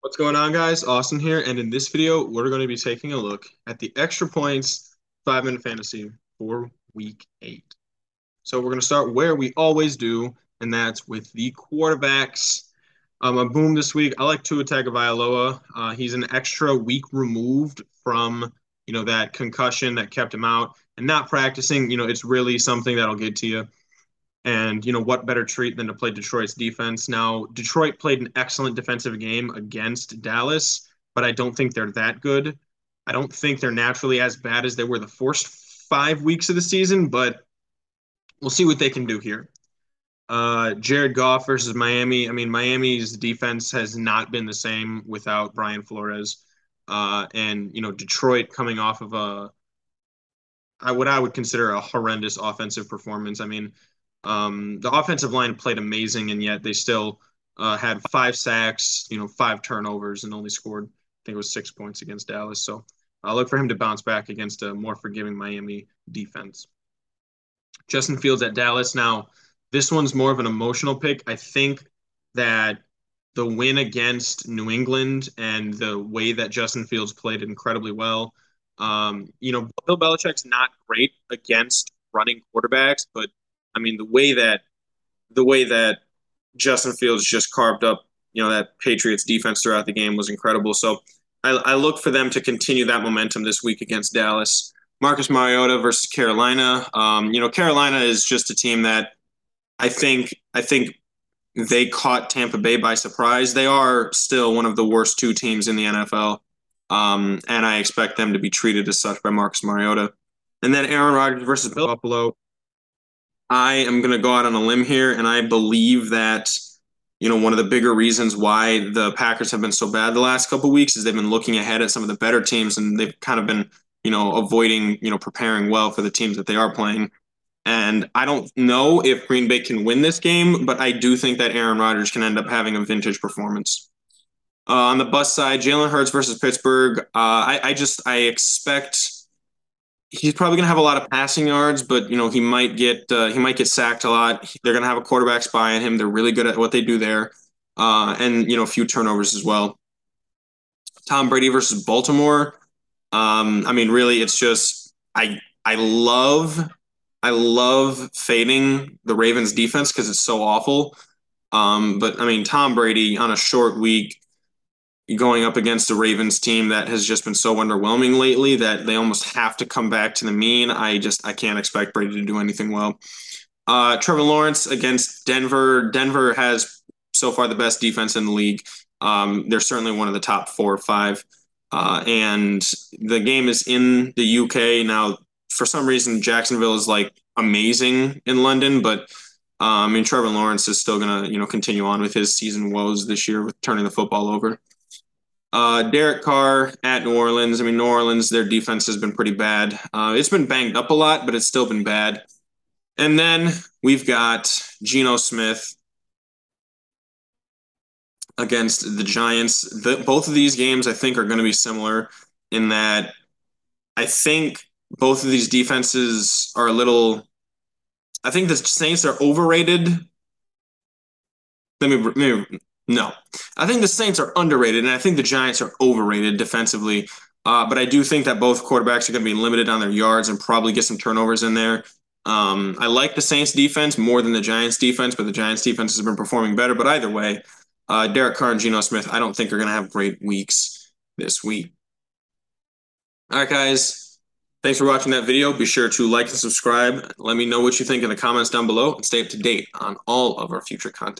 What's going on, guys? Austin here, and in this video, we're going to be taking a look at the extra points five minute fantasy for week eight. So, we're going to start where we always do, and that's with the quarterbacks. Um, a boom this week. I like Tua Tagovailoa. Uh, he's an extra week removed from you know that concussion that kept him out, and not practicing. You know, it's really something that'll get to you. And, you know, what better treat than to play Detroit's defense? Now, Detroit played an excellent defensive game against Dallas, but I don't think they're that good. I don't think they're naturally as bad as they were the first five weeks of the season, but we'll see what they can do here. Uh, Jared Goff versus Miami. I mean, Miami's defense has not been the same without Brian Flores. Uh, and, you know, Detroit coming off of a, I, what I would consider a horrendous offensive performance. I mean, um, the offensive line played amazing, and yet they still uh, had five sacks, you know, five turnovers, and only scored, I think it was six points against Dallas. So I'll look for him to bounce back against a more forgiving Miami defense. Justin Fields at Dallas. Now, this one's more of an emotional pick. I think that the win against New England and the way that Justin Fields played incredibly well. Um, you know, Bill Belichick's not great against running quarterbacks, but I mean, the way that the way that Justin Fields just carved up, you know, that Patriots defense throughout the game was incredible. So I, I look for them to continue that momentum this week against Dallas. Marcus Mariota versus Carolina. Um, you know, Carolina is just a team that I think I think they caught Tampa Bay by surprise. They are still one of the worst two teams in the NFL, um, and I expect them to be treated as such by Marcus Mariota. And then Aaron Rodgers versus Buffalo. I am going to go out on a limb here, and I believe that you know one of the bigger reasons why the Packers have been so bad the last couple weeks is they've been looking ahead at some of the better teams, and they've kind of been you know avoiding you know preparing well for the teams that they are playing. And I don't know if Green Bay can win this game, but I do think that Aaron Rodgers can end up having a vintage performance. Uh, on the bus side, Jalen Hurts versus Pittsburgh. Uh, I, I just I expect he's probably going to have a lot of passing yards, but you know he might get uh, he might get sacked a lot. They're going to have a quarterback spy on him. They're really good at what they do there, uh, and you know a few turnovers as well. Tom Brady versus Baltimore. Um, I mean, really, it's just I I love I love fading the Ravens defense because it's so awful. Um, but I mean, Tom Brady on a short week going up against a Ravens team that has just been so underwhelming lately that they almost have to come back to the mean. I just I can't expect Brady to do anything well. Uh, Trevor Lawrence against Denver. Denver has so far the best defense in the league. Um, they're certainly one of the top four or five. Uh, and the game is in the UK now. For some reason, Jacksonville is like amazing in London, but uh, I mean Trevor Lawrence is still gonna you know continue on with his season woes this year with turning the football over. Uh, Derek Carr at New Orleans. I mean, New Orleans, their defense has been pretty bad. Uh, it's been banged up a lot, but it's still been bad. And then we've got Geno Smith against the Giants. The, both of these games, I think, are going to be similar in that I think both of these defenses are a little. I think the Saints are overrated. Let me, let me no, I think the Saints are underrated, and I think the Giants are overrated defensively. Uh, but I do think that both quarterbacks are going to be limited on their yards and probably get some turnovers in there. Um, I like the Saints defense more than the Giants defense, but the Giants defense has been performing better. But either way, uh, Derek Carr and Geno Smith, I don't think are going to have great weeks this week. All right, guys. Thanks for watching that video. Be sure to like and subscribe. Let me know what you think in the comments down below and stay up to date on all of our future content.